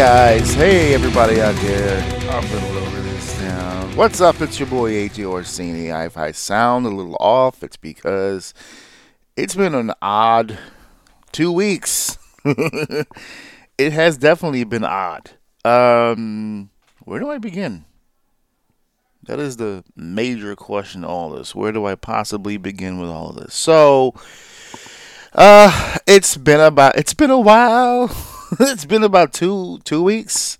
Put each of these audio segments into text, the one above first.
Guys, hey everybody out there. I'm gonna lower this down. What's up? It's your boy AJ Orsini. If I sound a little off, it's because it's been an odd two weeks. it has definitely been odd. Um, where do I begin? That is the major question. All this. Where do I possibly begin with all of this? So, uh, it's been about. It's been a while. it's been about two two weeks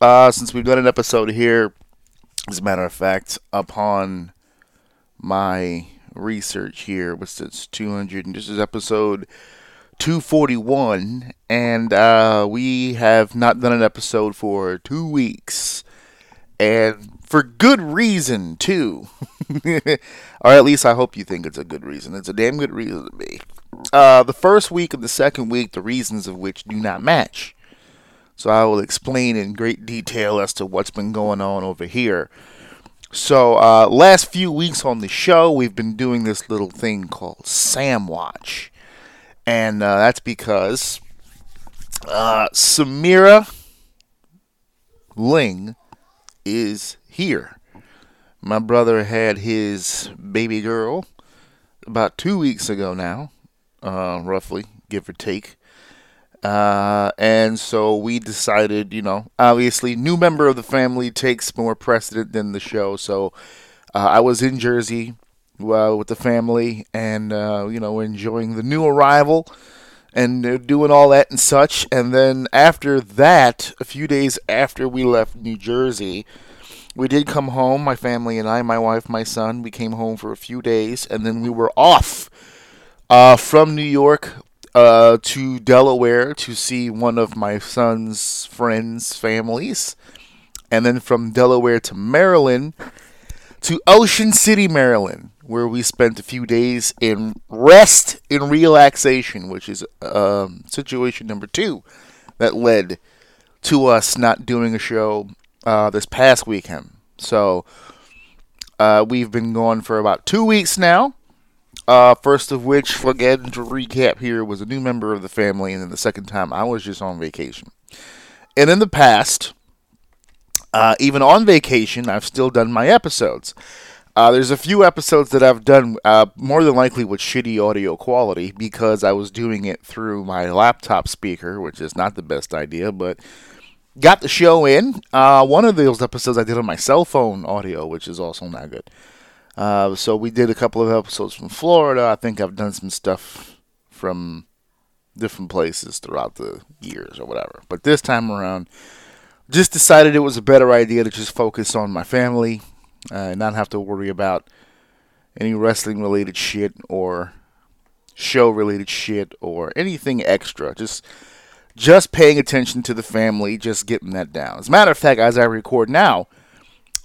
uh, since we've done an episode here. As a matter of fact, upon my research here, which is 200, and this is episode 241, and uh, we have not done an episode for two weeks, and for good reason too, or at least I hope you think it's a good reason. It's a damn good reason to me. Uh, the first week and the second week, the reasons of which do not match. So I will explain in great detail as to what's been going on over here. So, uh, last few weeks on the show, we've been doing this little thing called Sam Watch. And uh, that's because uh, Samira Ling is here. My brother had his baby girl about two weeks ago now, uh, roughly, give or take. Uh, and so we decided, you know, obviously, new member of the family takes more precedent than the show. So uh, I was in Jersey uh, with the family and, uh, you know, enjoying the new arrival and uh, doing all that and such. And then after that, a few days after we left New Jersey, we did come home, my family and I, my wife, my son. We came home for a few days and then we were off uh, from New York uh, to Delaware to see one of my son's friends' families, and then from Delaware to Maryland to Ocean City, Maryland, where we spent a few days in rest and relaxation, which is um, situation number two that led to us not doing a show uh, this past weekend. So uh, we've been gone for about two weeks now. Uh, first of which, again, to recap here, was a new member of the family, and then the second time I was just on vacation. And in the past, uh, even on vacation, I've still done my episodes. Uh, there's a few episodes that I've done uh, more than likely with shitty audio quality because I was doing it through my laptop speaker, which is not the best idea, but got the show in. Uh, one of those episodes I did on my cell phone audio, which is also not good. Uh, so we did a couple of episodes from Florida. I think I've done some stuff from different places throughout the years or whatever. But this time around, just decided it was a better idea to just focus on my family uh, and not have to worry about any wrestling related shit or show related shit or anything extra. Just just paying attention to the family, just getting that down. As a matter of fact, as I record now,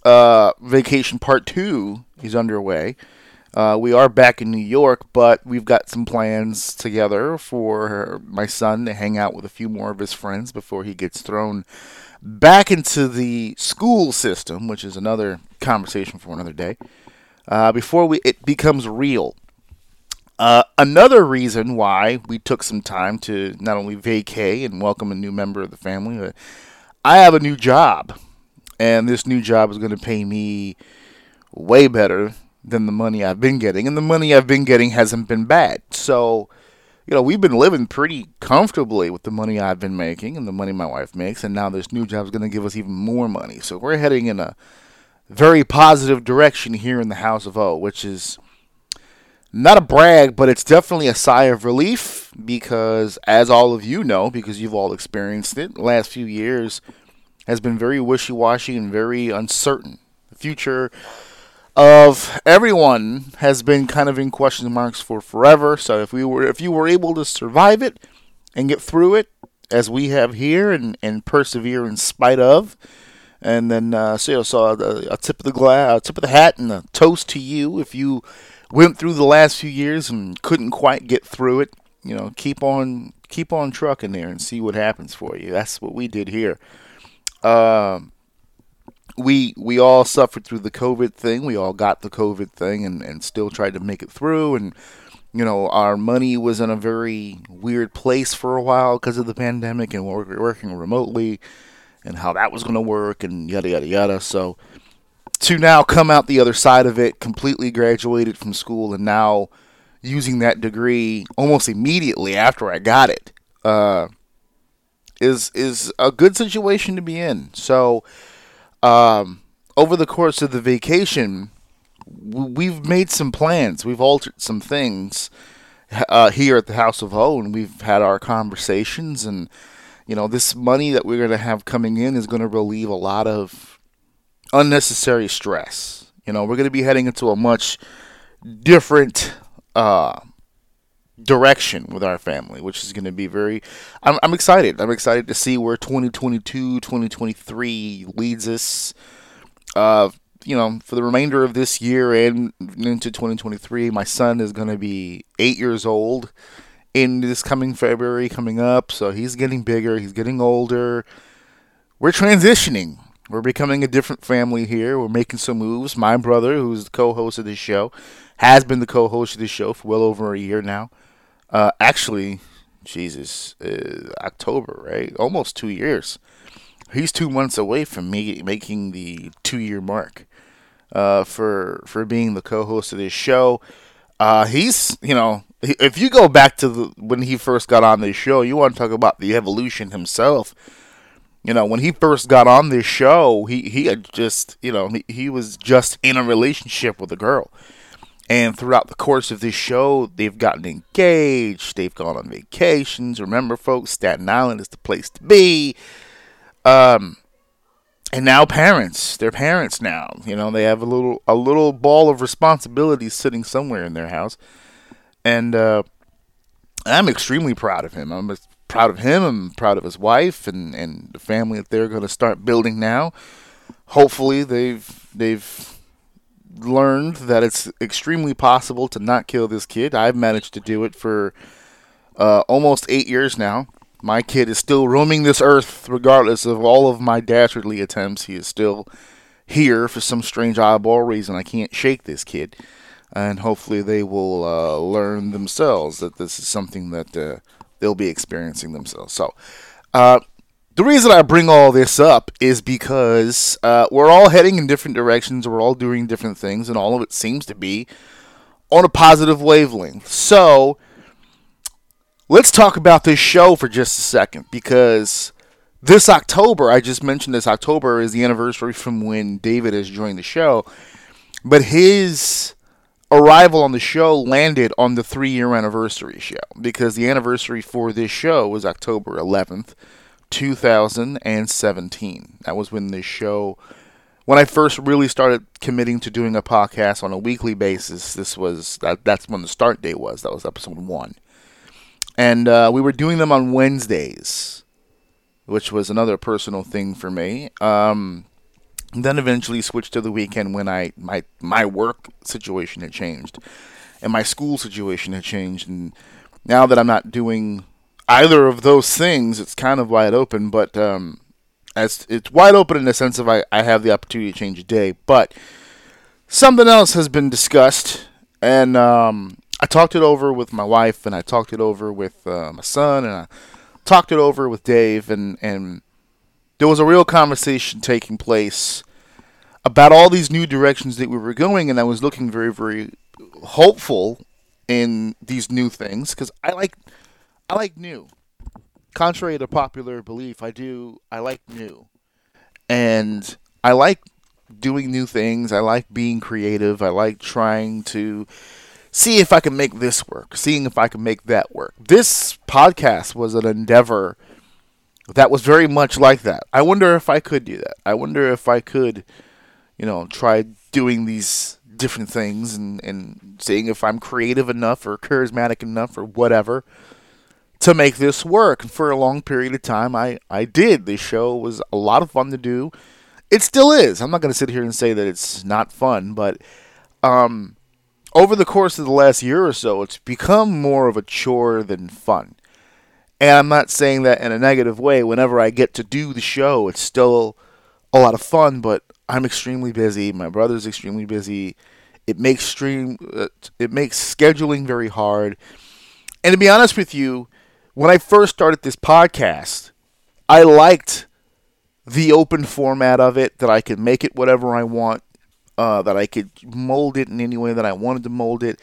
uh, vacation part two is underway. Uh, we are back in New York, but we've got some plans together for my son to hang out with a few more of his friends before he gets thrown back into the school system, which is another conversation for another day. Uh, before we it becomes real. Uh, another reason why we took some time to not only vacay and welcome a new member of the family, but I have a new job, and this new job is going to pay me way better than the money I've been getting, and the money I've been getting hasn't been bad. So, you know, we've been living pretty comfortably with the money I've been making and the money my wife makes, and now this new job is going to give us even more money. So we're heading in a very positive direction here in the House of O, which is not a brag, but it's definitely a sigh of relief because, as all of you know, because you've all experienced it, the last few years has been very wishy washy and very uncertain. The future of everyone has been kind of in question marks for forever. So if we were if you were able to survive it and get through it as we have here and, and persevere in spite of and then uh, so, so a, a tip of the glass, a tip of the hat, and a toast to you if you went through the last few years and couldn't quite get through it. You know, keep on keep on trucking there and see what happens for you. That's what we did here. Um, we we all suffered through the COVID thing. We all got the COVID thing and, and still tried to make it through. And you know, our money was in a very weird place for a while because of the pandemic, and working remotely, and how that was going to work, and yada yada yada. So to now come out the other side of it, completely graduated from school, and now using that degree almost immediately after I got it. Uh, is is a good situation to be in. So um, over the course of the vacation, we've made some plans. We've altered some things uh, here at the House of O, and we've had our conversations. And you know, this money that we're going to have coming in is going to relieve a lot of unnecessary stress. You know, we're going to be heading into a much different uh, direction with our family, which is going to be very. I'm, I'm excited. I'm excited to see where 2022, 2023 leads us. Uh, you know, for the remainder of this year and into 2023, my son is going to be eight years old in this coming February coming up. So he's getting bigger. He's getting older. We're transitioning. We're becoming a different family here. We're making some moves. My brother, who's the co-host of this show, has been the co-host of this show for well over a year now. Uh, actually, Jesus, uh, October, right? Almost two years. He's two months away from me making the two-year mark uh, for for being the co-host of this show. Uh, he's, you know, if you go back to the, when he first got on this show, you want to talk about the evolution himself. You know, when he first got on this show, he he had just, you know, he, he was just in a relationship with a girl and throughout the course of this show, they've gotten engaged, they've gone on vacations. Remember, folks, Staten Island is the place to be. Um, and now parents, they're parents now. You know, they have a little a little ball of responsibility sitting somewhere in their house, and uh, I'm extremely proud of him. I'm proud of him. I'm proud of his wife and and the family that they're going to start building now. Hopefully, they've they've learned that it's extremely possible to not kill this kid. I've managed to do it for uh, almost eight years now. My kid is still roaming this earth, regardless of all of my dastardly attempts. He is still here for some strange eyeball reason. I can't shake this kid. And hopefully, they will uh, learn themselves that this is something that uh, they'll be experiencing themselves. So, uh, the reason I bring all this up is because uh, we're all heading in different directions, we're all doing different things, and all of it seems to be on a positive wavelength. So, let's talk about this show for just a second because this October, I just mentioned this October is the anniversary from when David has joined the show, but his arrival on the show landed on the three year anniversary show because the anniversary for this show was October 11th. 2017. That was when the show, when I first really started committing to doing a podcast on a weekly basis. This was that. That's when the start date was. That was episode one, and uh, we were doing them on Wednesdays, which was another personal thing for me. Um, then eventually switched to the weekend when I my my work situation had changed, and my school situation had changed, and now that I'm not doing either of those things, it's kind of wide open. But um, as it's wide open in the sense of I, I have the opportunity to change a day. But something else has been discussed, and um, I talked it over with my wife, and I talked it over with uh, my son, and I talked it over with Dave, and and there was a real conversation taking place about all these new directions that we were going, and I was looking very, very hopeful in these new things because I like I like new. Contrary to popular belief, I do I like new, and I like doing new things. I like being creative. I like trying to see if I can make this work, seeing if I can make that work. This podcast was an endeavor that was very much like that. I wonder if I could do that. I wonder if I could, you know, try doing these different things and, and seeing if I'm creative enough or charismatic enough or whatever to make this work. And for a long period of time, I, I did. This show was a lot of fun to do. It still is. I'm not going to sit here and say that it's not fun, but um, over the course of the last year or so, it's become more of a chore than fun. And I'm not saying that in a negative way. Whenever I get to do the show, it's still a lot of fun, but I'm extremely busy. My brother's extremely busy. It makes stream uh, it makes scheduling very hard. And to be honest with you, when I first started this podcast, I liked the open format of it that I could make it whatever I want, uh, that I could mold it in any way that I wanted to mold it.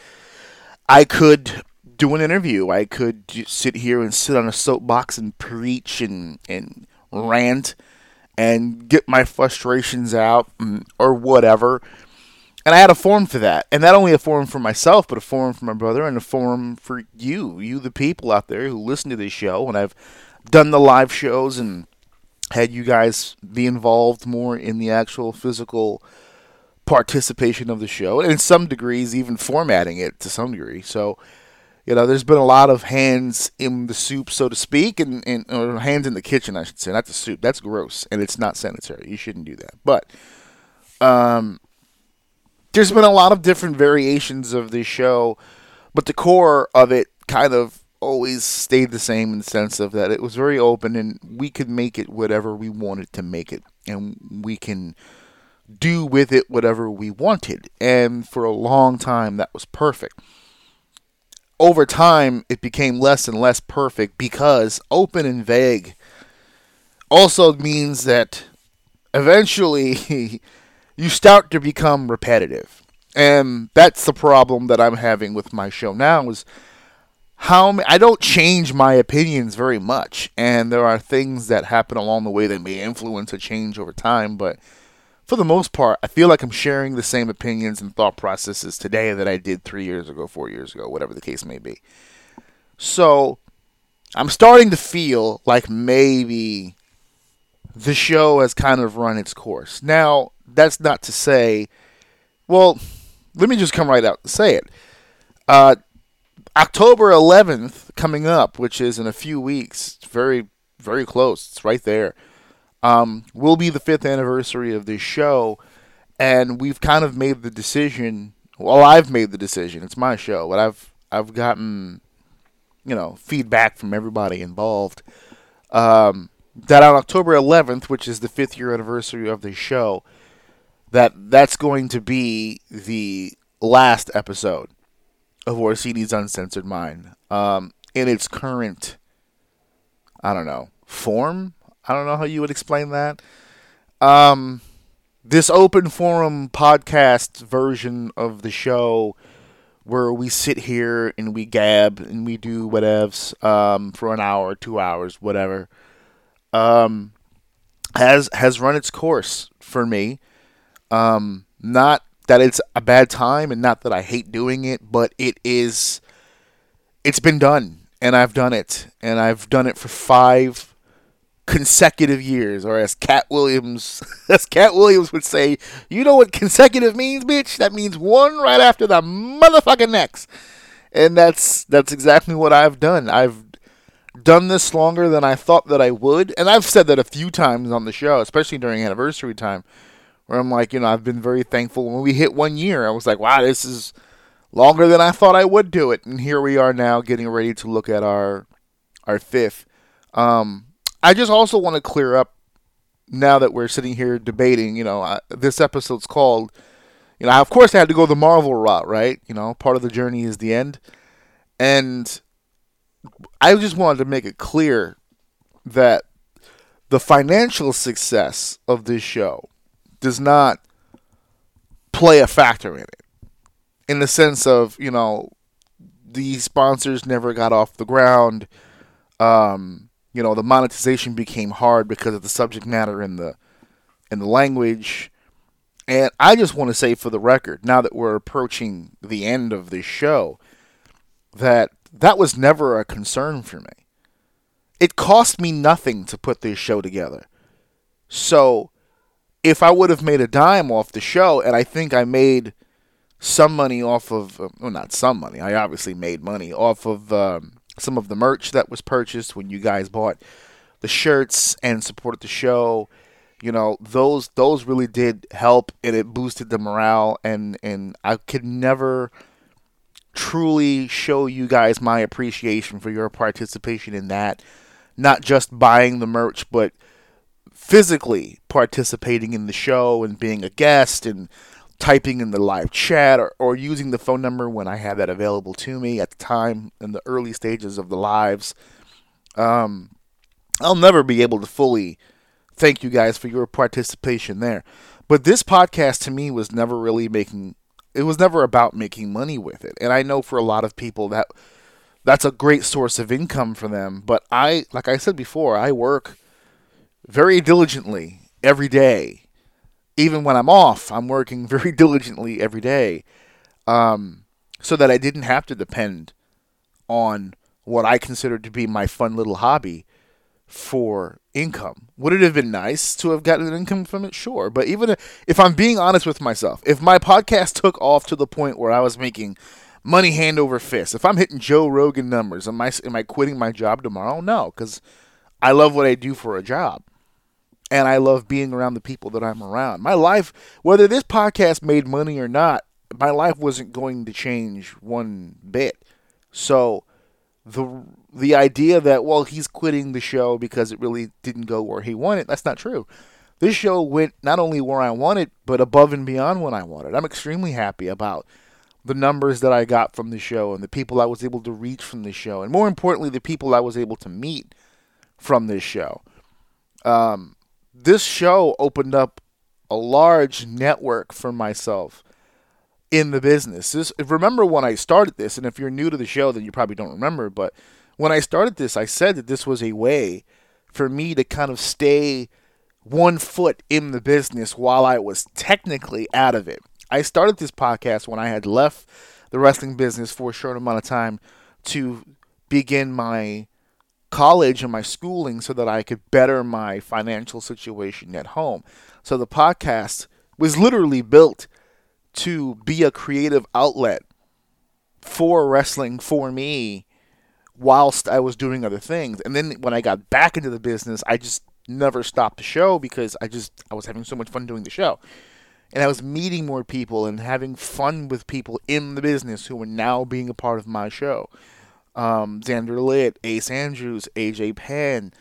I could do an interview. I could sit here and sit on a soapbox and preach and, and rant and get my frustrations out mm, or whatever. And I had a forum for that. And not only a forum for myself, but a forum for my brother and a forum for you, you, the people out there who listen to this show. And I've done the live shows and had you guys be involved more in the actual physical participation of the show, and in some degrees, even formatting it to some degree. So, you know, there's been a lot of hands in the soup, so to speak, and, and or hands in the kitchen, I should say, not the soup. That's gross, and it's not sanitary. You shouldn't do that. But, um, there's been a lot of different variations of this show, but the core of it kind of always stayed the same in the sense of that it was very open and we could make it whatever we wanted to make it and we can do with it whatever we wanted. And for a long time that was perfect. Over time it became less and less perfect because open and vague also means that eventually you start to become repetitive and that's the problem that i'm having with my show now is how I don't change my opinions very much, and there are things that happen along the way that may influence a change over time. But for the most part, I feel like I'm sharing the same opinions and thought processes today that I did three years ago, four years ago, whatever the case may be. So I'm starting to feel like maybe the show has kind of run its course. Now, that's not to say, well, let me just come right out and say it. Uh, October 11th coming up, which is in a few weeks. Very, very close. It's right there. Um, will be the fifth anniversary of this show, and we've kind of made the decision. Well, I've made the decision. It's my show, but I've I've gotten, you know, feedback from everybody involved. Um, that on October 11th, which is the fifth year anniversary of the show, that that's going to be the last episode of Orsini's Uncensored Mind um, in its current, I don't know, form. I don't know how you would explain that. Um, this open forum podcast version of the show where we sit here and we gab and we do whatevs um, for an hour, two hours, whatever, um, has has run its course for me. Um, not that it's a bad time and not that I hate doing it, but it is it's been done and I've done it and I've done it for 5 consecutive years or as Katt Williams as Katt Williams would say, you know what consecutive means, bitch? That means one right after the motherfucking next. And that's that's exactly what I've done. I've done this longer than I thought that I would, and I've said that a few times on the show, especially during anniversary time where I'm like, you know, I've been very thankful when we hit one year. I was like, wow, this is longer than I thought I would do it, and here we are now, getting ready to look at our our fifth. Um, I just also want to clear up now that we're sitting here debating. You know, this episode's called. You know, I, of course, I had to go the Marvel route, right? You know, part of the journey is the end. And I just wanted to make it clear that the financial success of this show does not play a factor in it. In the sense of, you know, the sponsors never got off the ground. Um, you know, the monetization became hard because of the subject matter and the and the language. And I just want to say for the record, now that we're approaching the end of this show, that that was never a concern for me. It cost me nothing to put this show together. So, if I would have made a dime off the show, and I think I made some money off of, uh, well, not some money, I obviously made money off of um, some of the merch that was purchased when you guys bought the shirts and supported the show. You know, those those really did help and it boosted the morale and and I could never truly show you guys my appreciation for your participation in that. Not just buying the merch, but physically participating in the show and being a guest and typing in the live chat or, or using the phone number when I had that available to me at the time in the early stages of the lives. Um, I'll never be able to fully thank you guys for your participation there. But this podcast to me was never really making it was never about making money with it. And I know for a lot of people that that's a great source of income for them, but I like I said before, I work very diligently every day. Even when I'm off, I'm working very diligently every day. Um, so that I didn't have to depend on what I considered to be my fun little hobby for income. Would it have been nice to have gotten an income from it? Sure. But even if I'm being honest with myself, if my podcast took off to the point where I was making money hand over fist, if I'm hitting Joe Rogan numbers, am I am I quitting my job tomorrow? No, because I love what I do for a job. And I love being around the people that I'm around. My life, whether this podcast made money or not, my life wasn't going to change one bit. So the the idea that well he's quitting the show because it really didn't go where he wanted that's not true. This show went not only where i wanted but above and beyond what i wanted. I'm extremely happy about the numbers that i got from the show and the people i was able to reach from the show and more importantly the people i was able to meet from this show. Um, this show opened up a large network for myself in the business. This, remember when I started this, and if you're new to the show, then you probably don't remember, but when I started this, I said that this was a way for me to kind of stay one foot in the business while I was technically out of it. I started this podcast when I had left the wrestling business for a short amount of time to begin my college and my schooling so that I could better my financial situation at home. So the podcast was literally built to be a creative outlet for wrestling for me whilst I was doing other things. And then when I got back into the business, I just never stopped the show because I just I was having so much fun doing the show. And I was meeting more people and having fun with people in the business who were now being a part of my show. Um, Xander Litt, Ace Andrews, AJ Penn,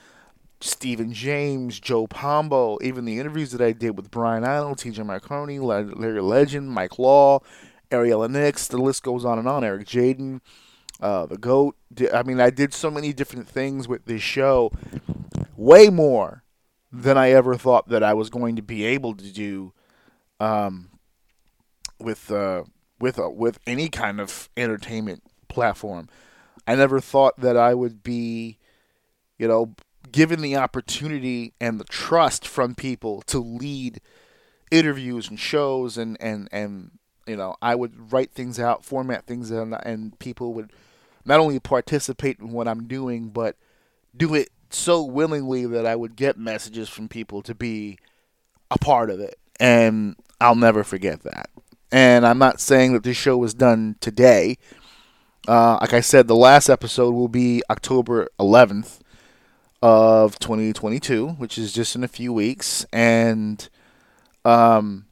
Stephen James, Joe Pombo, even the interviews that I did with Brian Idle, TJ Marconi, Larry Legend, Mike Law, Ariella Nix, the list goes on and on. Eric Jaden, uh, the GOAT. I mean, I did so many different things with this show, way more than I ever thought that I was going to be able to do um, with uh, with uh, with any kind of entertainment platform. I never thought that I would be, you know, given the opportunity and the trust from people to lead interviews and shows and and and you know I would write things out, format things, and and people would not only participate in what I'm doing, but do it so willingly that I would get messages from people to be a part of it, and I'll never forget that. And I'm not saying that this show was done today. Uh, like I said, the last episode will be October 11th of 2022, which is just in a few weeks, and um,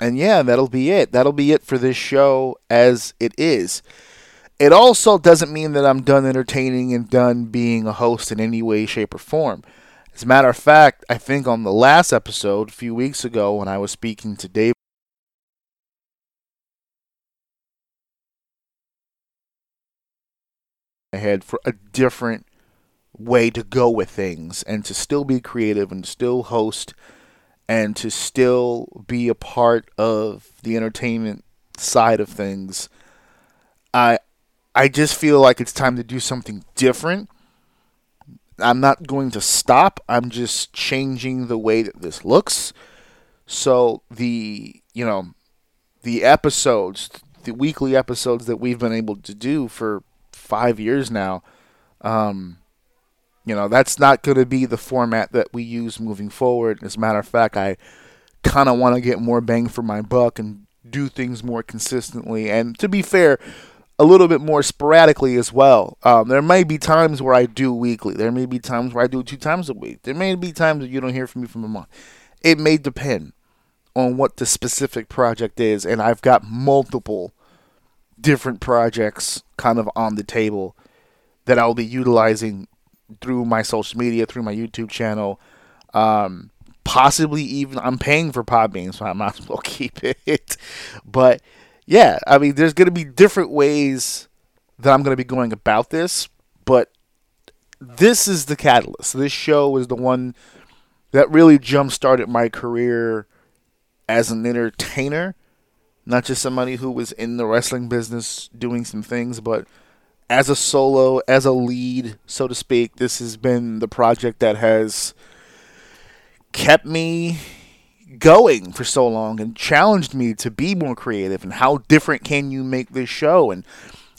and yeah, that'll be it. That'll be it for this show as it is. It also doesn't mean that I'm done entertaining and done being a host in any way, shape, or form. As a matter of fact, I think on the last episode a few weeks ago when I was speaking to Dave ahead for a different way to go with things and to still be creative and still host and to still be a part of the entertainment side of things. I I just feel like it's time to do something different. I'm not going to stop. I'm just changing the way that this looks. So the, you know, the episodes, the weekly episodes that we've been able to do for 5 years now, um you know, that's not going to be the format that we use moving forward. As a matter of fact, I kind of want to get more bang for my buck and do things more consistently. And to be fair, a little bit more sporadically as well. Um, there may be times where I do weekly. There may be times where I do two times a week. There may be times that you don't hear from me for a month. It may depend on what the specific project is, and I've got multiple different projects kind of on the table that I'll be utilizing through my social media, through my YouTube channel. Um, possibly even I'm paying for Podbean, so I might as well keep it. but yeah, I mean, there's going to be different ways that I'm going to be going about this, but this is the catalyst. This show is the one that really jump started my career as an entertainer, not just somebody who was in the wrestling business doing some things, but as a solo, as a lead, so to speak, this has been the project that has kept me going for so long and challenged me to be more creative and how different can you make this show and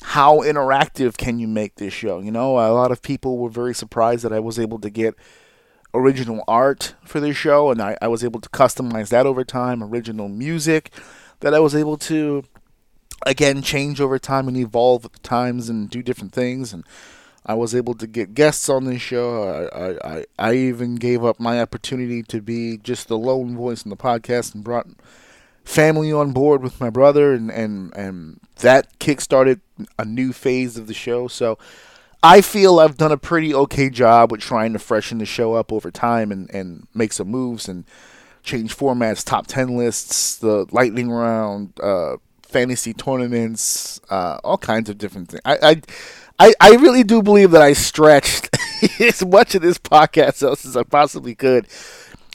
how interactive can you make this show? You know a lot of people were very surprised that i was able to get original art for this show and i, I was able to customize that over time original music that i was able to again change over time and evolve at the times and do different things and I was able to get guests on this show. I, I, I even gave up my opportunity to be just the lone voice in the podcast and brought family on board with my brother and, and, and that kickstarted a new phase of the show. So I feel I've done a pretty okay job with trying to freshen the show up over time and, and make some moves and change formats, top 10 lists, the lightning round, uh, fantasy tournaments, uh, all kinds of different things. I, I, I, really do believe that I stretched as much of this podcast as I possibly could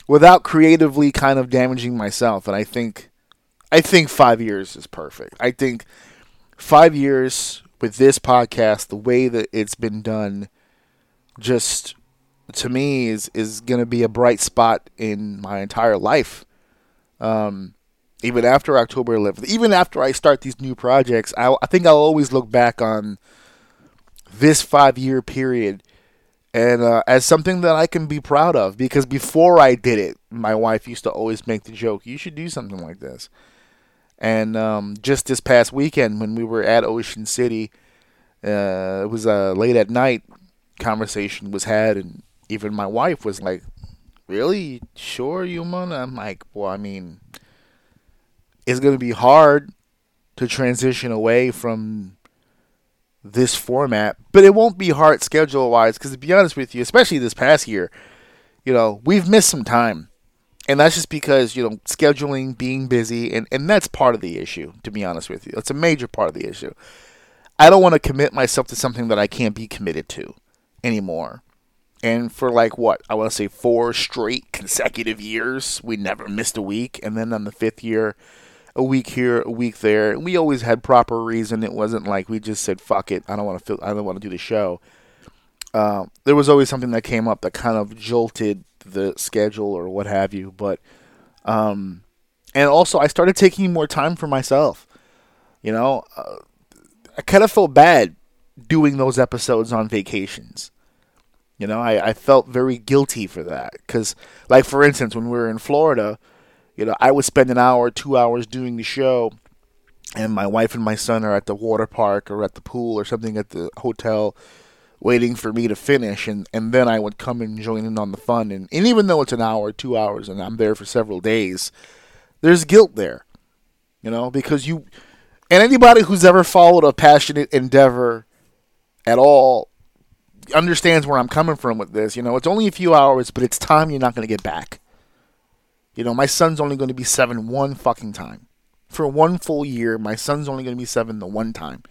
without creatively kind of damaging myself. And I think, I think five years is perfect. I think five years with this podcast, the way that it's been done, just to me is is going to be a bright spot in my entire life. Um, even after October 11th, even after I start these new projects, I, I think I'll always look back on this five year period and uh, as something that I can be proud of because before I did it, my wife used to always make the joke, "You should do something like this." And um, just this past weekend, when we were at Ocean City, uh, it was a late at night conversation was had, and even my wife was like, "Really, sure, you man?" I'm like, "Well, I mean, it's gonna be hard to transition away from." this format, but it won't be hard schedule wise because to be honest with you, especially this past year, you know, we've missed some time. And that's just because, you know, scheduling, being busy, and, and that's part of the issue, to be honest with you. It's a major part of the issue. I don't want to commit myself to something that I can't be committed to anymore. And for like what? I want to say four straight consecutive years, we never missed a week. And then on the fifth year, a week here, a week there. We always had proper reason. It wasn't like we just said "fuck it." I don't want to feel. I don't want to do the show. Uh, there was always something that came up that kind of jolted the schedule or what have you. But, um, and also I started taking more time for myself. You know, uh, I kind of felt bad doing those episodes on vacations. You know, I, I felt very guilty for that because, like for instance, when we were in Florida you know, I would spend an hour, two hours doing the show, and my wife and my son are at the water park or at the pool or something at the hotel waiting for me to finish and, and then I would come and join in on the fun and, and even though it's an hour, two hours and I'm there for several days, there's guilt there. You know, because you and anybody who's ever followed a passionate endeavor at all understands where I'm coming from with this. You know, it's only a few hours, but it's time you're not going to get back. You know, my son's only going to be seven one fucking time. For one full year, my son's only going to be seven the one time.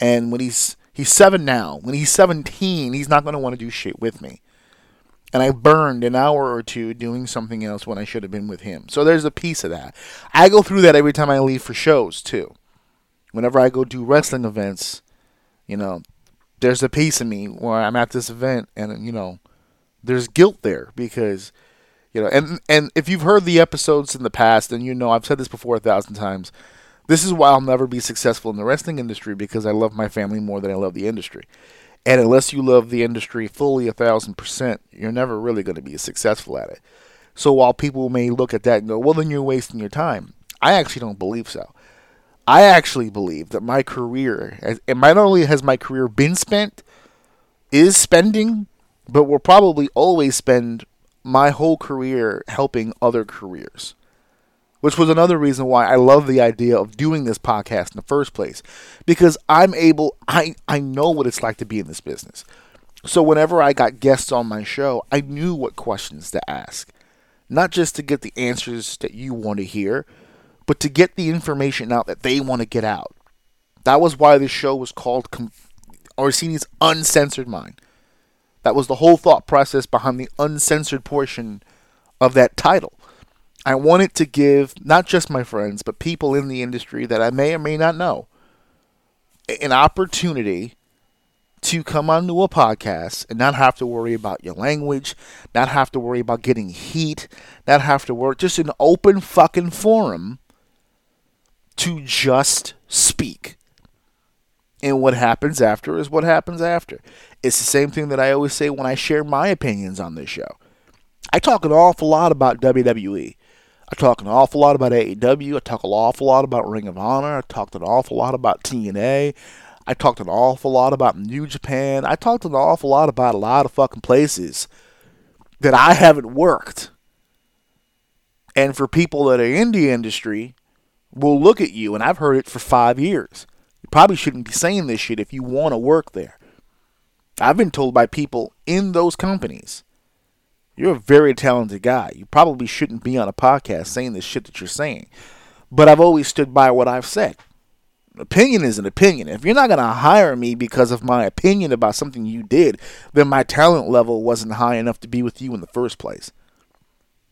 And when he's He's seven now. When he's 17, he's not going to want to do shit with me. And I burned an hour or two doing something else when I should have been with him. So there's a piece of that. I go through that every time I leave for shows, too. Whenever I go do wrestling events, you know, there's a piece of me where I'm at this event and, you know, there's guilt there because you know and and if you've heard the episodes in the past and you know I've said this before a thousand times this is why I'll never be successful in the wrestling industry because I love my family more than I love the industry. And unless you love the industry fully a thousand percent you're never really going to be successful at it. So while people may look at that and go well then you're wasting your time I actually don't believe so. I actually believe that my career and not only has my career been spent is spending but will probably always spend my whole career helping other careers. Which was another reason why I love the idea of doing this podcast in the first place. Because I'm able, I, I know what it's like to be in this business. So whenever I got guests on my show, I knew what questions to ask. Not just to get the answers that you want to hear, but to get the information out that they want to get out. That was why this show was called Com- Orsini's Uncensored Mind. That was the whole thought process behind the uncensored portion of that title. I wanted to give not just my friends, but people in the industry that I may or may not know an opportunity to come onto a podcast and not have to worry about your language, not have to worry about getting heat, not have to worry, just an open fucking forum to just speak. And what happens after is what happens after. It's the same thing that I always say when I share my opinions on this show. I talk an awful lot about WWE. I talk an awful lot about AEW. I talk an awful lot about Ring of Honor. I talked an awful lot about TNA. I talked an awful lot about New Japan. I talked an awful lot about a lot of fucking places that I haven't worked. And for people that are in the industry, will look at you, and I've heard it for five years. Probably shouldn't be saying this shit if you want to work there. I've been told by people in those companies, you're a very talented guy. You probably shouldn't be on a podcast saying the shit that you're saying. But I've always stood by what I've said. Opinion is an opinion. If you're not going to hire me because of my opinion about something you did, then my talent level wasn't high enough to be with you in the first place.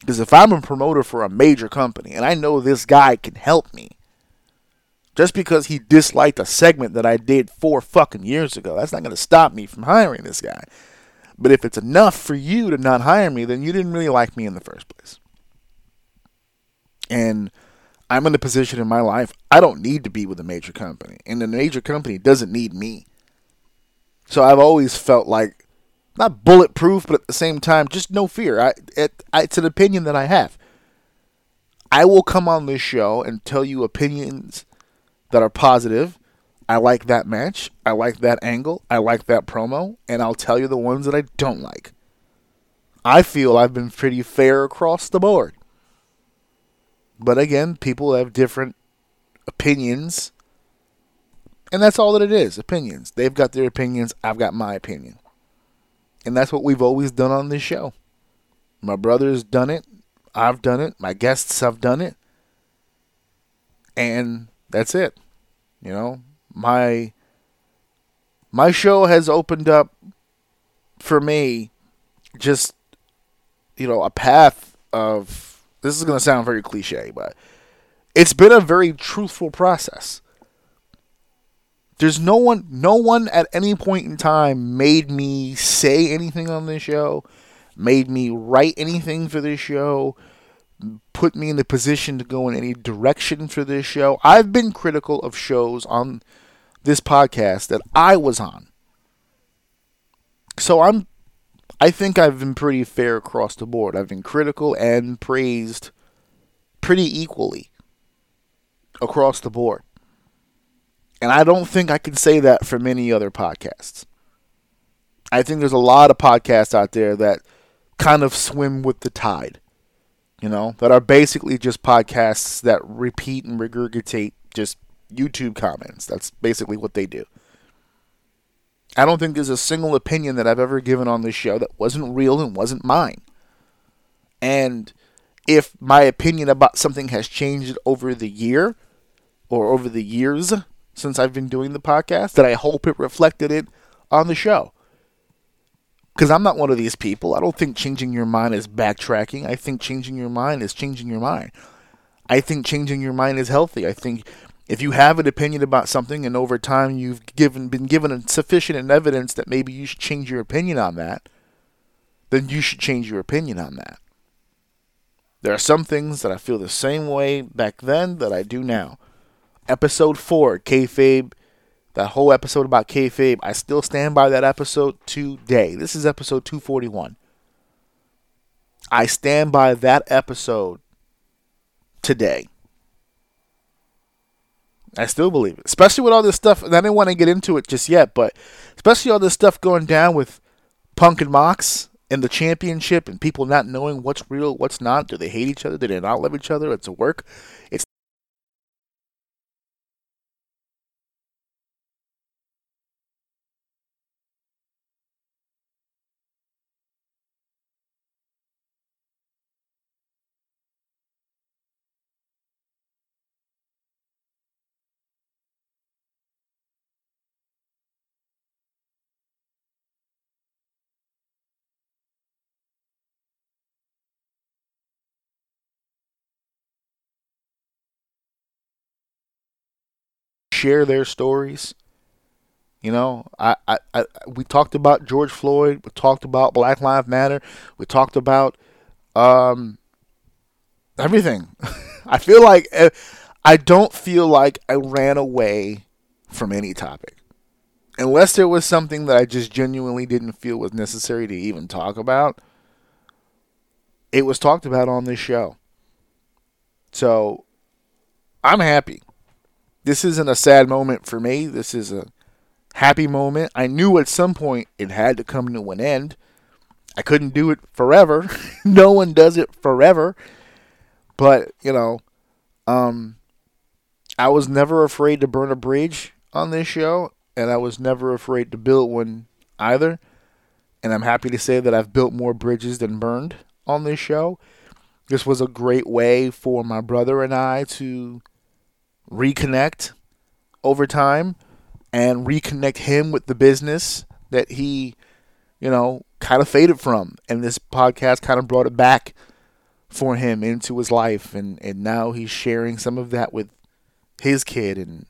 Because if I'm a promoter for a major company and I know this guy can help me, just because he disliked a segment that I did four fucking years ago, that's not going to stop me from hiring this guy. But if it's enough for you to not hire me, then you didn't really like me in the first place. And I'm in a position in my life, I don't need to be with a major company. And the major company doesn't need me. So I've always felt like, not bulletproof, but at the same time, just no fear. I, it, I, it's an opinion that I have. I will come on this show and tell you opinions that are positive. I like that match. I like that angle. I like that promo. And I'll tell you the ones that I don't like. I feel I've been pretty fair across the board. But again, people have different opinions. And that's all that it is opinions. They've got their opinions. I've got my opinion. And that's what we've always done on this show. My brother's done it. I've done it. My guests have done it. And that's it. You know, my my show has opened up for me just you know a path of this is going to sound very cliche but it's been a very truthful process there's no one no one at any point in time made me say anything on this show made me write anything for this show put me in the position to go in any direction for this show. I've been critical of shows on this podcast that I was on. So I'm I think I've been pretty fair across the board. I've been critical and praised pretty equally across the board. And I don't think I can say that for many other podcasts. I think there's a lot of podcasts out there that kind of swim with the tide you know, that are basically just podcasts that repeat and regurgitate just YouTube comments. That's basically what they do. I don't think there's a single opinion that I've ever given on this show that wasn't real and wasn't mine. And if my opinion about something has changed over the year or over the years, since I've been doing the podcast that I hope it reflected it on the show. Because I'm not one of these people. I don't think changing your mind is backtracking. I think changing your mind is changing your mind. I think changing your mind is healthy. I think if you have an opinion about something and over time you've given been given sufficient evidence that maybe you should change your opinion on that, then you should change your opinion on that. There are some things that I feel the same way back then that I do now. Episode four, kayfabe, that whole episode about kayfabe, I still stand by that episode today. This is episode 241. I stand by that episode today. I still believe it, especially with all this stuff. And I didn't want to get into it just yet, but especially all this stuff going down with Punk and Mox and the championship and people not knowing what's real, what's not. Do they hate each other? Do they not love each other? It's a work. It's share their stories. You know, I, I, I, we talked about George Floyd. We talked about Black Lives Matter. We talked about um, everything. I feel like eh, I don't feel like I ran away from any topic, unless there was something that I just genuinely didn't feel was necessary to even talk about. It was talked about on this show, so I'm happy this isn't a sad moment for me. This is a happy moment. I knew at some point it had to come to an end. I couldn't do it forever. no one does it forever. But, you know, um I was never afraid to burn a bridge on this show, and I was never afraid to build one either. And I'm happy to say that I've built more bridges than burned on this show. This was a great way for my brother and I to reconnect over time and reconnect him with the business that he, you know, kind of faded from. And this podcast kind of brought it back for him into his life. And, and now he's sharing some of that with his kid and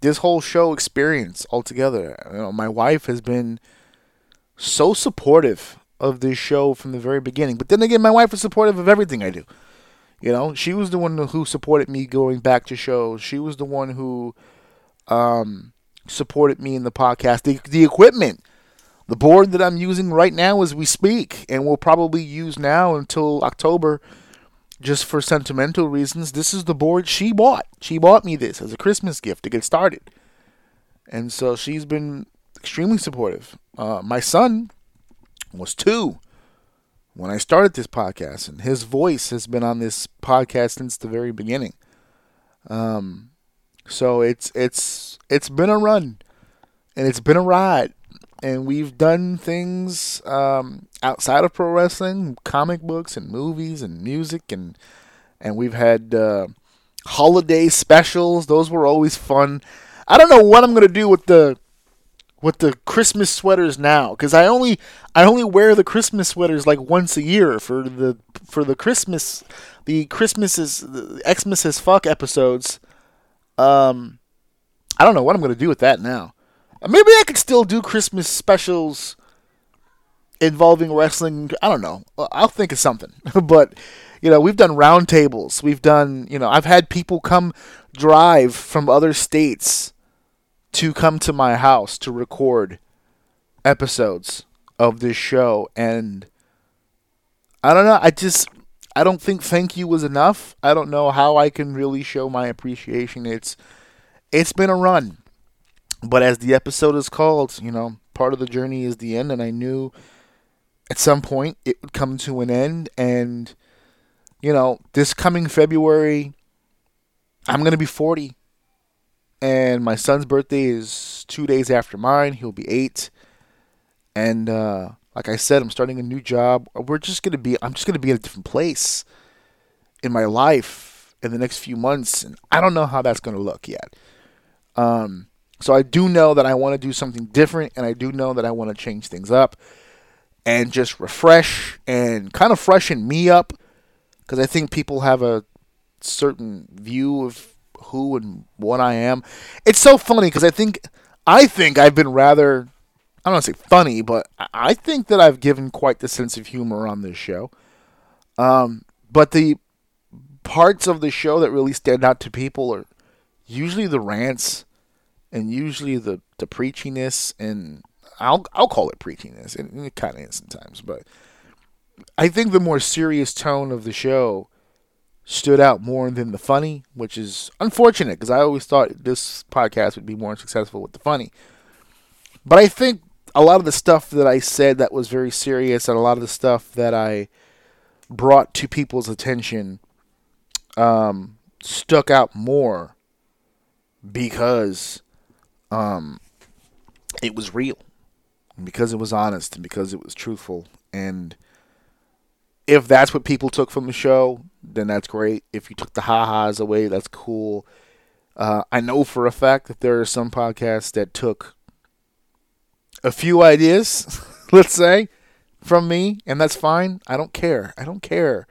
this whole show experience altogether. You know, my wife has been so supportive of this show from the very beginning. But then again, my wife is supportive of everything I do. You know, she was the one who supported me going back to shows. She was the one who um, supported me in the podcast. The, the equipment, the board that I'm using right now as we speak, and will probably use now until October just for sentimental reasons. This is the board she bought. She bought me this as a Christmas gift to get started. And so she's been extremely supportive. Uh, my son was two when I started this podcast, and his voice has been on this podcast since the very beginning. Um, so it's it's it's been a run, and it's been a ride, and we've done things um, outside of pro wrestling, comic books and movies and music, and and we've had uh, holiday specials. Those were always fun. I don't know what I'm gonna do with the with the Christmas sweaters now because I only I only wear the Christmas sweaters like once a year for the for the Christmas the Christmases the Xmas as fuck episodes. Um, I don't know what I'm gonna do with that now. Maybe I could still do Christmas specials involving wrestling. I don't know. I'll think of something. but you know, we've done roundtables. We've done you know I've had people come drive from other states to come to my house to record episodes of this show and I don't know, I just I don't think thank you was enough. I don't know how I can really show my appreciation. It's it's been a run. But as the episode is called, you know, part of the journey is the end and I knew at some point it would come to an end and you know, this coming February I'm going to be 40 and my son's birthday is two days after mine. He'll be eight, and uh, like I said, I'm starting a new job. We're just gonna be. I'm just gonna be in a different place in my life in the next few months, and I don't know how that's gonna look yet. Um, so I do know that I want to do something different, and I do know that I want to change things up and just refresh and kind of freshen me up because I think people have a certain view of who and what I am. It's so funny because I think I think I've been rather I don't want to say funny, but I think that I've given quite the sense of humor on this show. Um, but the parts of the show that really stand out to people are usually the rants and usually the the preachiness and I'll I'll call it preachiness and it kind of is sometimes, but I think the more serious tone of the show stood out more than the funny, which is unfortunate because I always thought this podcast would be more successful with the funny. But I think a lot of the stuff that I said that was very serious and a lot of the stuff that I brought to people's attention um, stuck out more because um, it was real, because it was honest, and because it was truthful. And if that's what people took from the show, then that's great. If you took the ha-has away, that's cool. Uh, I know for a fact that there are some podcasts that took a few ideas, let's say, from me, and that's fine. I don't care. I don't care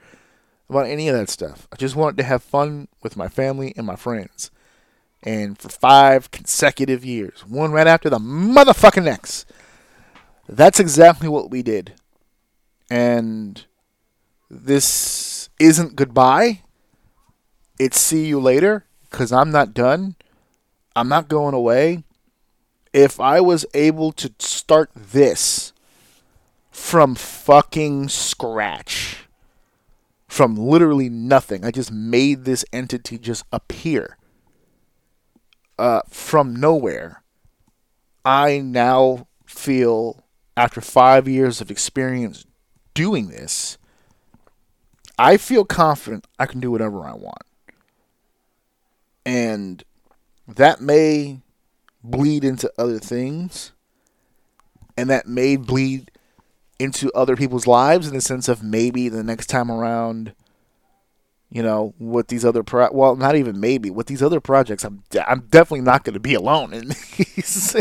about any of that stuff. I just wanted to have fun with my family and my friends. And for five consecutive years, one right after the motherfucking next. That's exactly what we did. And this isn't goodbye. It's see you later because I'm not done. I'm not going away. If I was able to start this from fucking scratch, from literally nothing, I just made this entity just appear uh, from nowhere. I now feel, after five years of experience doing this, I feel confident I can do whatever I want. And that may bleed into other things. And that may bleed into other people's lives in the sense of maybe the next time around, you know, with these other pro well, not even maybe with these other projects, I'm de- I'm definitely not going to be alone in these.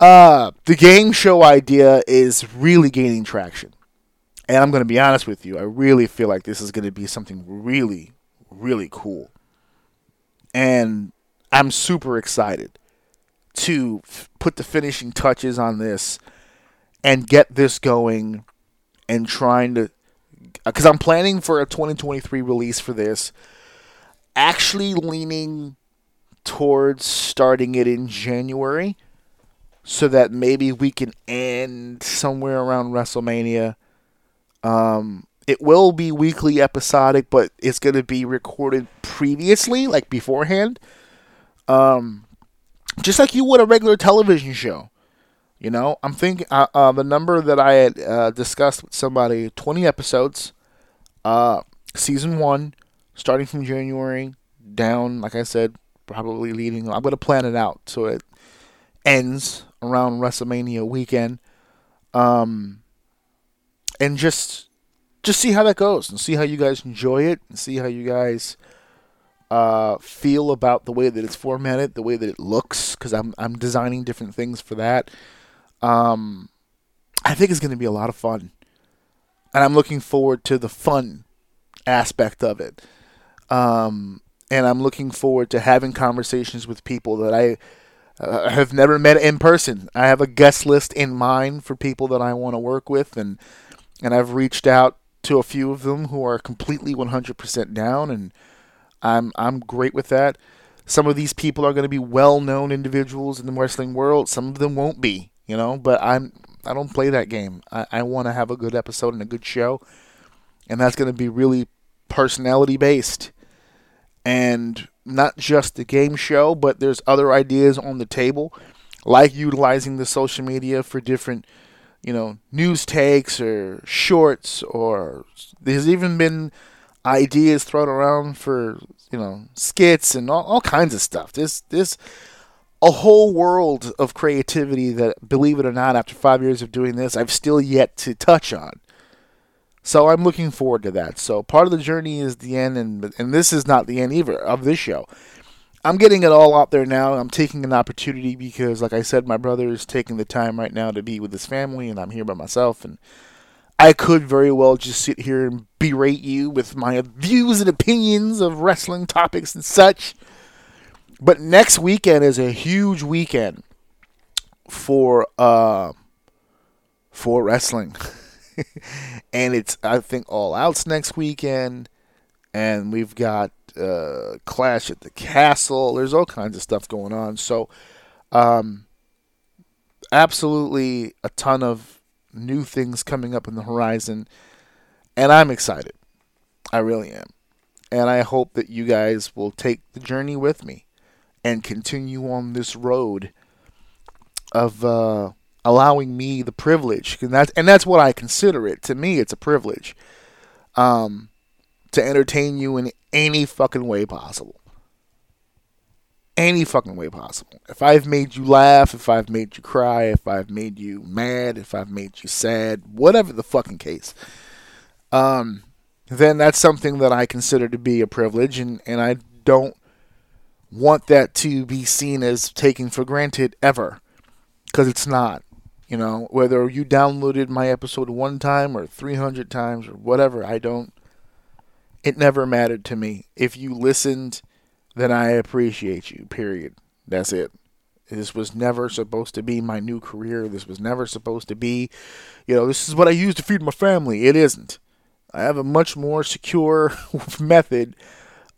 uh, the game show idea is really gaining traction. And I'm going to be honest with you, I really feel like this is going to be something really, really cool. And I'm super excited to f- put the finishing touches on this and get this going and trying to. Uh, because I'm planning for a 2023 release for this. Actually, leaning towards starting it in January so that maybe we can end somewhere around WrestleMania um, it will be weekly episodic, but it's going to be recorded previously, like beforehand. Um, just like you would a regular television show. You know, I'm thinking uh, uh, the number that I had uh, discussed with somebody 20 episodes, uh, season one, starting from January down, like I said, probably leading. I'm going to plan it out so it ends around WrestleMania weekend. Um, and just just see how that goes and see how you guys enjoy it and see how you guys uh, feel about the way that it's formatted, the way that it looks, because I'm I'm designing different things for that. Um, I think it's going to be a lot of fun, and I'm looking forward to the fun aspect of it. Um, and I'm looking forward to having conversations with people that I uh, have never met in person. I have a guest list in mind for people that I want to work with, and and I've reached out to a few of them who are completely 100% down, and I'm I'm great with that. Some of these people are going to be well-known individuals in the wrestling world. Some of them won't be, you know. But I'm I don't play that game. I, I want to have a good episode and a good show, and that's going to be really personality based, and not just the game show, but there's other ideas on the table, like utilizing the social media for different you know, news takes or shorts, or there's even been ideas thrown around for you know skits and all, all kinds of stuff. There's there's a whole world of creativity that, believe it or not, after five years of doing this, I've still yet to touch on. So I'm looking forward to that. So part of the journey is the end, and and this is not the end either of this show. I'm getting it all out there now. I'm taking an opportunity because, like I said, my brother is taking the time right now to be with his family, and I'm here by myself. And I could very well just sit here and berate you with my views and opinions of wrestling topics and such. But next weekend is a huge weekend for uh for wrestling. and it's I think all outs next weekend and we've got uh, Clash at the Castle. There's all kinds of stuff going on. So, um, absolutely a ton of new things coming up in the horizon, and I'm excited. I really am. And I hope that you guys will take the journey with me and continue on this road of uh, allowing me the privilege, and that's and that's what I consider it. To me, it's a privilege. Um, to entertain you in any fucking way possible. Any fucking way possible. If I've made you laugh, if I've made you cry, if I've made you mad, if I've made you sad, whatever the fucking case, um, then that's something that I consider to be a privilege, and, and I don't want that to be seen as taken for granted ever, because it's not. You know, whether you downloaded my episode one time or 300 times or whatever, I don't it never mattered to me. If you listened, then I appreciate you, period. That's it. This was never supposed to be my new career. This was never supposed to be, you know, this is what I use to feed my family. It isn't. I have a much more secure method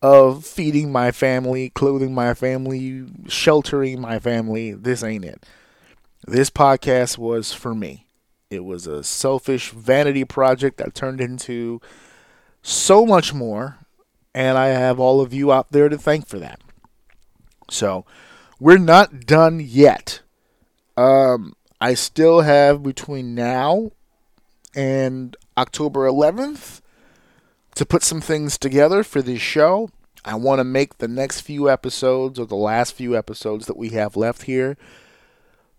of feeding my family, clothing my family, sheltering my family. This ain't it. This podcast was for me. It was a selfish vanity project that turned into so much more, and I have all of you out there to thank for that. So, we're not done yet. Um, I still have between now and October 11th to put some things together for this show. I want to make the next few episodes or the last few episodes that we have left here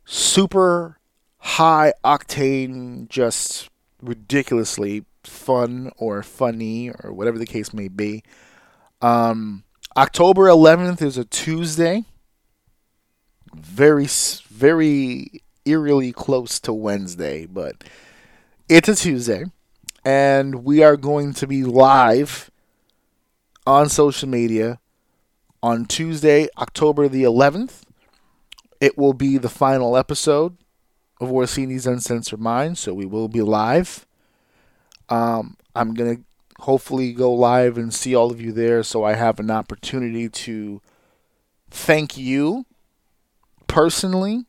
super high octane, just ridiculously fun or funny or whatever the case may be. Um, October 11th is a Tuesday. Very, very eerily close to Wednesday, but it's a Tuesday. And we are going to be live on social media on Tuesday, October the 11th. It will be the final episode of Orsini's Uncensored Mind, so we will be live. Um, I'm going to hopefully go live and see all of you there so I have an opportunity to thank you personally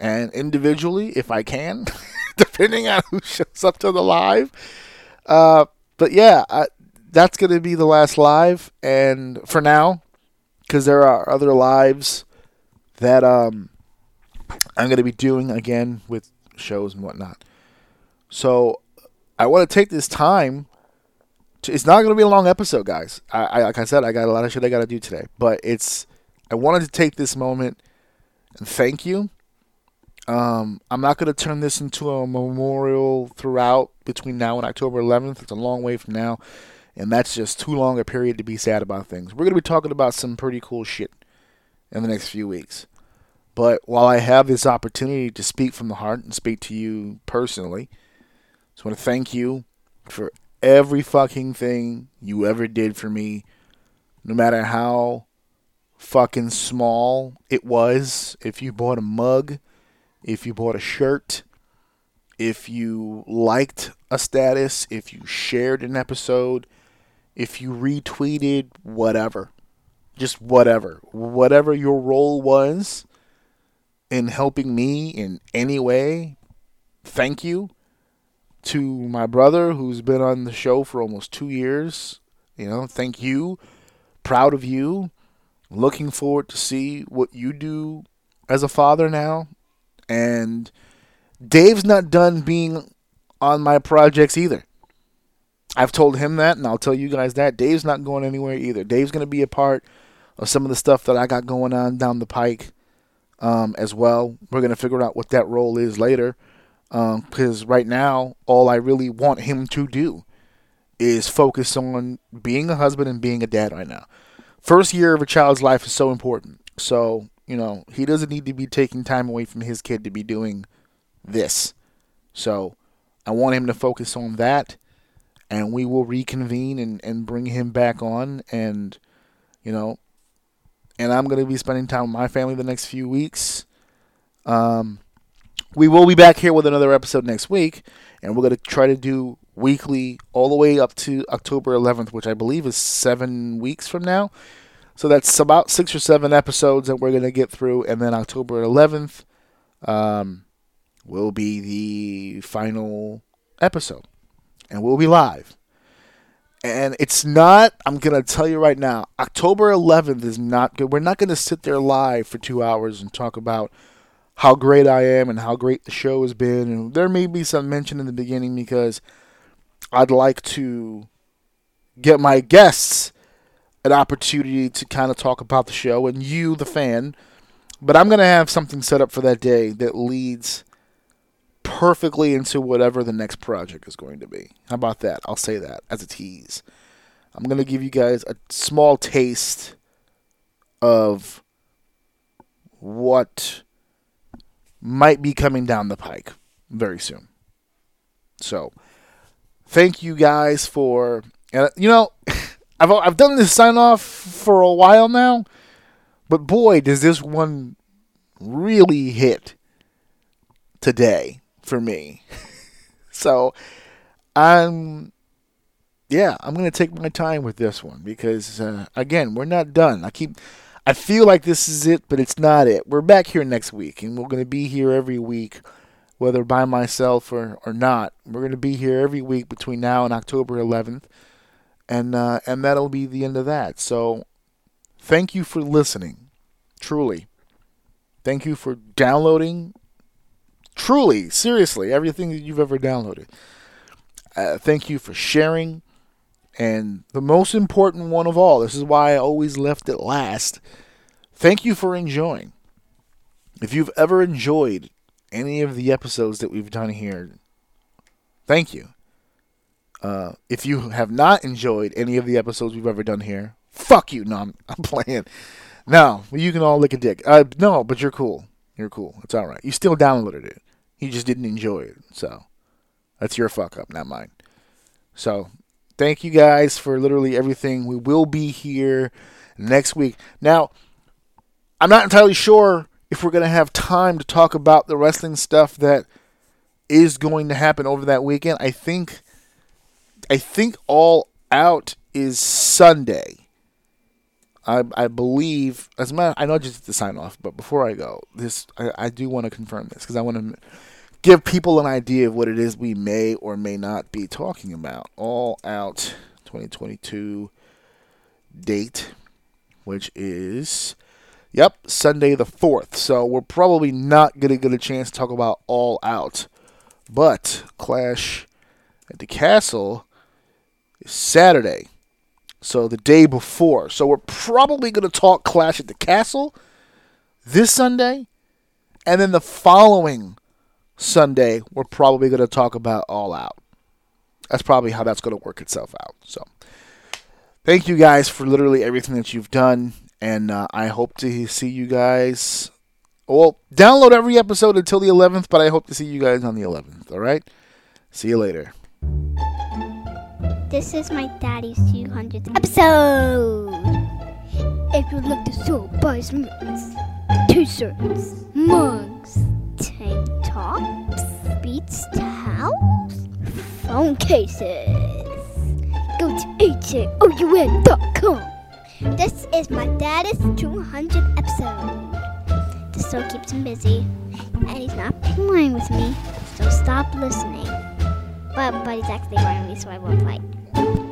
and individually if I can, depending on who shows up to the live. Uh, but yeah, I, that's going to be the last live. And for now, because there are other lives that um, I'm going to be doing again with shows and whatnot. So I want to take this time. To, it's not going to be a long episode, guys. I, I, like I said, I got a lot of shit I got to do today, but it's. I wanted to take this moment and thank you. Um, I'm not going to turn this into a memorial throughout between now and October 11th. It's a long way from now, and that's just too long a period to be sad about things. We're going to be talking about some pretty cool shit in the next few weeks. But while I have this opportunity to speak from the heart and speak to you personally, just want to thank you for every fucking thing you ever did for me, no matter how fucking small it was. If you bought a mug, if you bought a shirt, if you liked a status, if you shared an episode, if you retweeted, whatever. Just whatever. Whatever your role was in helping me in any way, thank you to my brother who's been on the show for almost two years. You know, thank you. Proud of you. Looking forward to see what you do as a father now. And Dave's not done being on my projects either. I've told him that, and I'll tell you guys that. Dave's not going anywhere either. Dave's going to be a part of some of the stuff that I got going on down the pike um, as well. We're going to figure out what that role is later because um, right now, all I really want him to do is focus on being a husband and being a dad right now. first year of a child's life is so important. So, you know, he doesn't need to be taking time away from his kid to be doing this. So, I want him to focus on that and we will reconvene and, and bring him back on and you know and I'm going to be spending time with my family the next few weeks. Um, we will be back here with another episode next week, and we're going to try to do weekly all the way up to October 11th, which I believe is seven weeks from now. So that's about six or seven episodes that we're going to get through, and then October 11th um, will be the final episode, and we'll be live. And it's not, I'm going to tell you right now, October 11th is not good. We're not going to sit there live for two hours and talk about how great I am and how great the show has been. And there may be some mention in the beginning because I'd like to get my guests an opportunity to kind of talk about the show and you, the fan. But I'm going to have something set up for that day that leads perfectly into whatever the next project is going to be. How about that? I'll say that as a tease. I'm going to give you guys a small taste of what might be coming down the pike very soon. So, thank you guys for and you know, I've I've done this sign off for a while now, but boy, does this one really hit today for me. so I'm yeah, I'm going to take my time with this one because uh, again, we're not done. I keep I feel like this is it, but it's not it. We're back here next week and we're going to be here every week whether by myself or, or not. We're going to be here every week between now and October 11th. And uh, and that'll be the end of that. So thank you for listening. Truly. Thank you for downloading Truly, seriously, everything that you've ever downloaded. Uh, thank you for sharing. And the most important one of all, this is why I always left it last. Thank you for enjoying. If you've ever enjoyed any of the episodes that we've done here, thank you. Uh, if you have not enjoyed any of the episodes we've ever done here, fuck you. No, I'm, I'm playing. No, you can all lick a dick. Uh, no, but you're cool. You're cool. It's all right. You still downloaded it. You just didn't enjoy it. So that's your fuck up, not mine. So thank you guys for literally everything. We will be here next week. Now, I'm not entirely sure if we're going to have time to talk about the wrestling stuff that is going to happen over that weekend. I think I think all out is Sunday. I, I believe as my I know just to sign off, but before I go, this I, I do want to confirm this because I want to give people an idea of what it is we may or may not be talking about. All out 2022 date, which is, yep, Sunday the 4th. So we're probably not going to get a chance to talk about All Out. But Clash at the Castle is Saturday. So the day before. So we're probably going to talk Clash at the Castle this Sunday. And then the following Sunday, we're probably going to talk about All Out. That's probably how that's going to work itself out. So, thank you guys for literally everything that you've done, and uh, I hope to see you guys. Well, download every episode until the 11th, but I hope to see you guys on the 11th. All right? See you later. This is my daddy's 200th episode. If you'd like to sell buy merch, t-shirts, mugs, tank tops, beats towels, phone cases. Go to HAOUN.com. This is my dad's 200th episode. This still keeps him busy, and he's not playing with me, so stop listening. But, but he's actually running me, so I won't fight.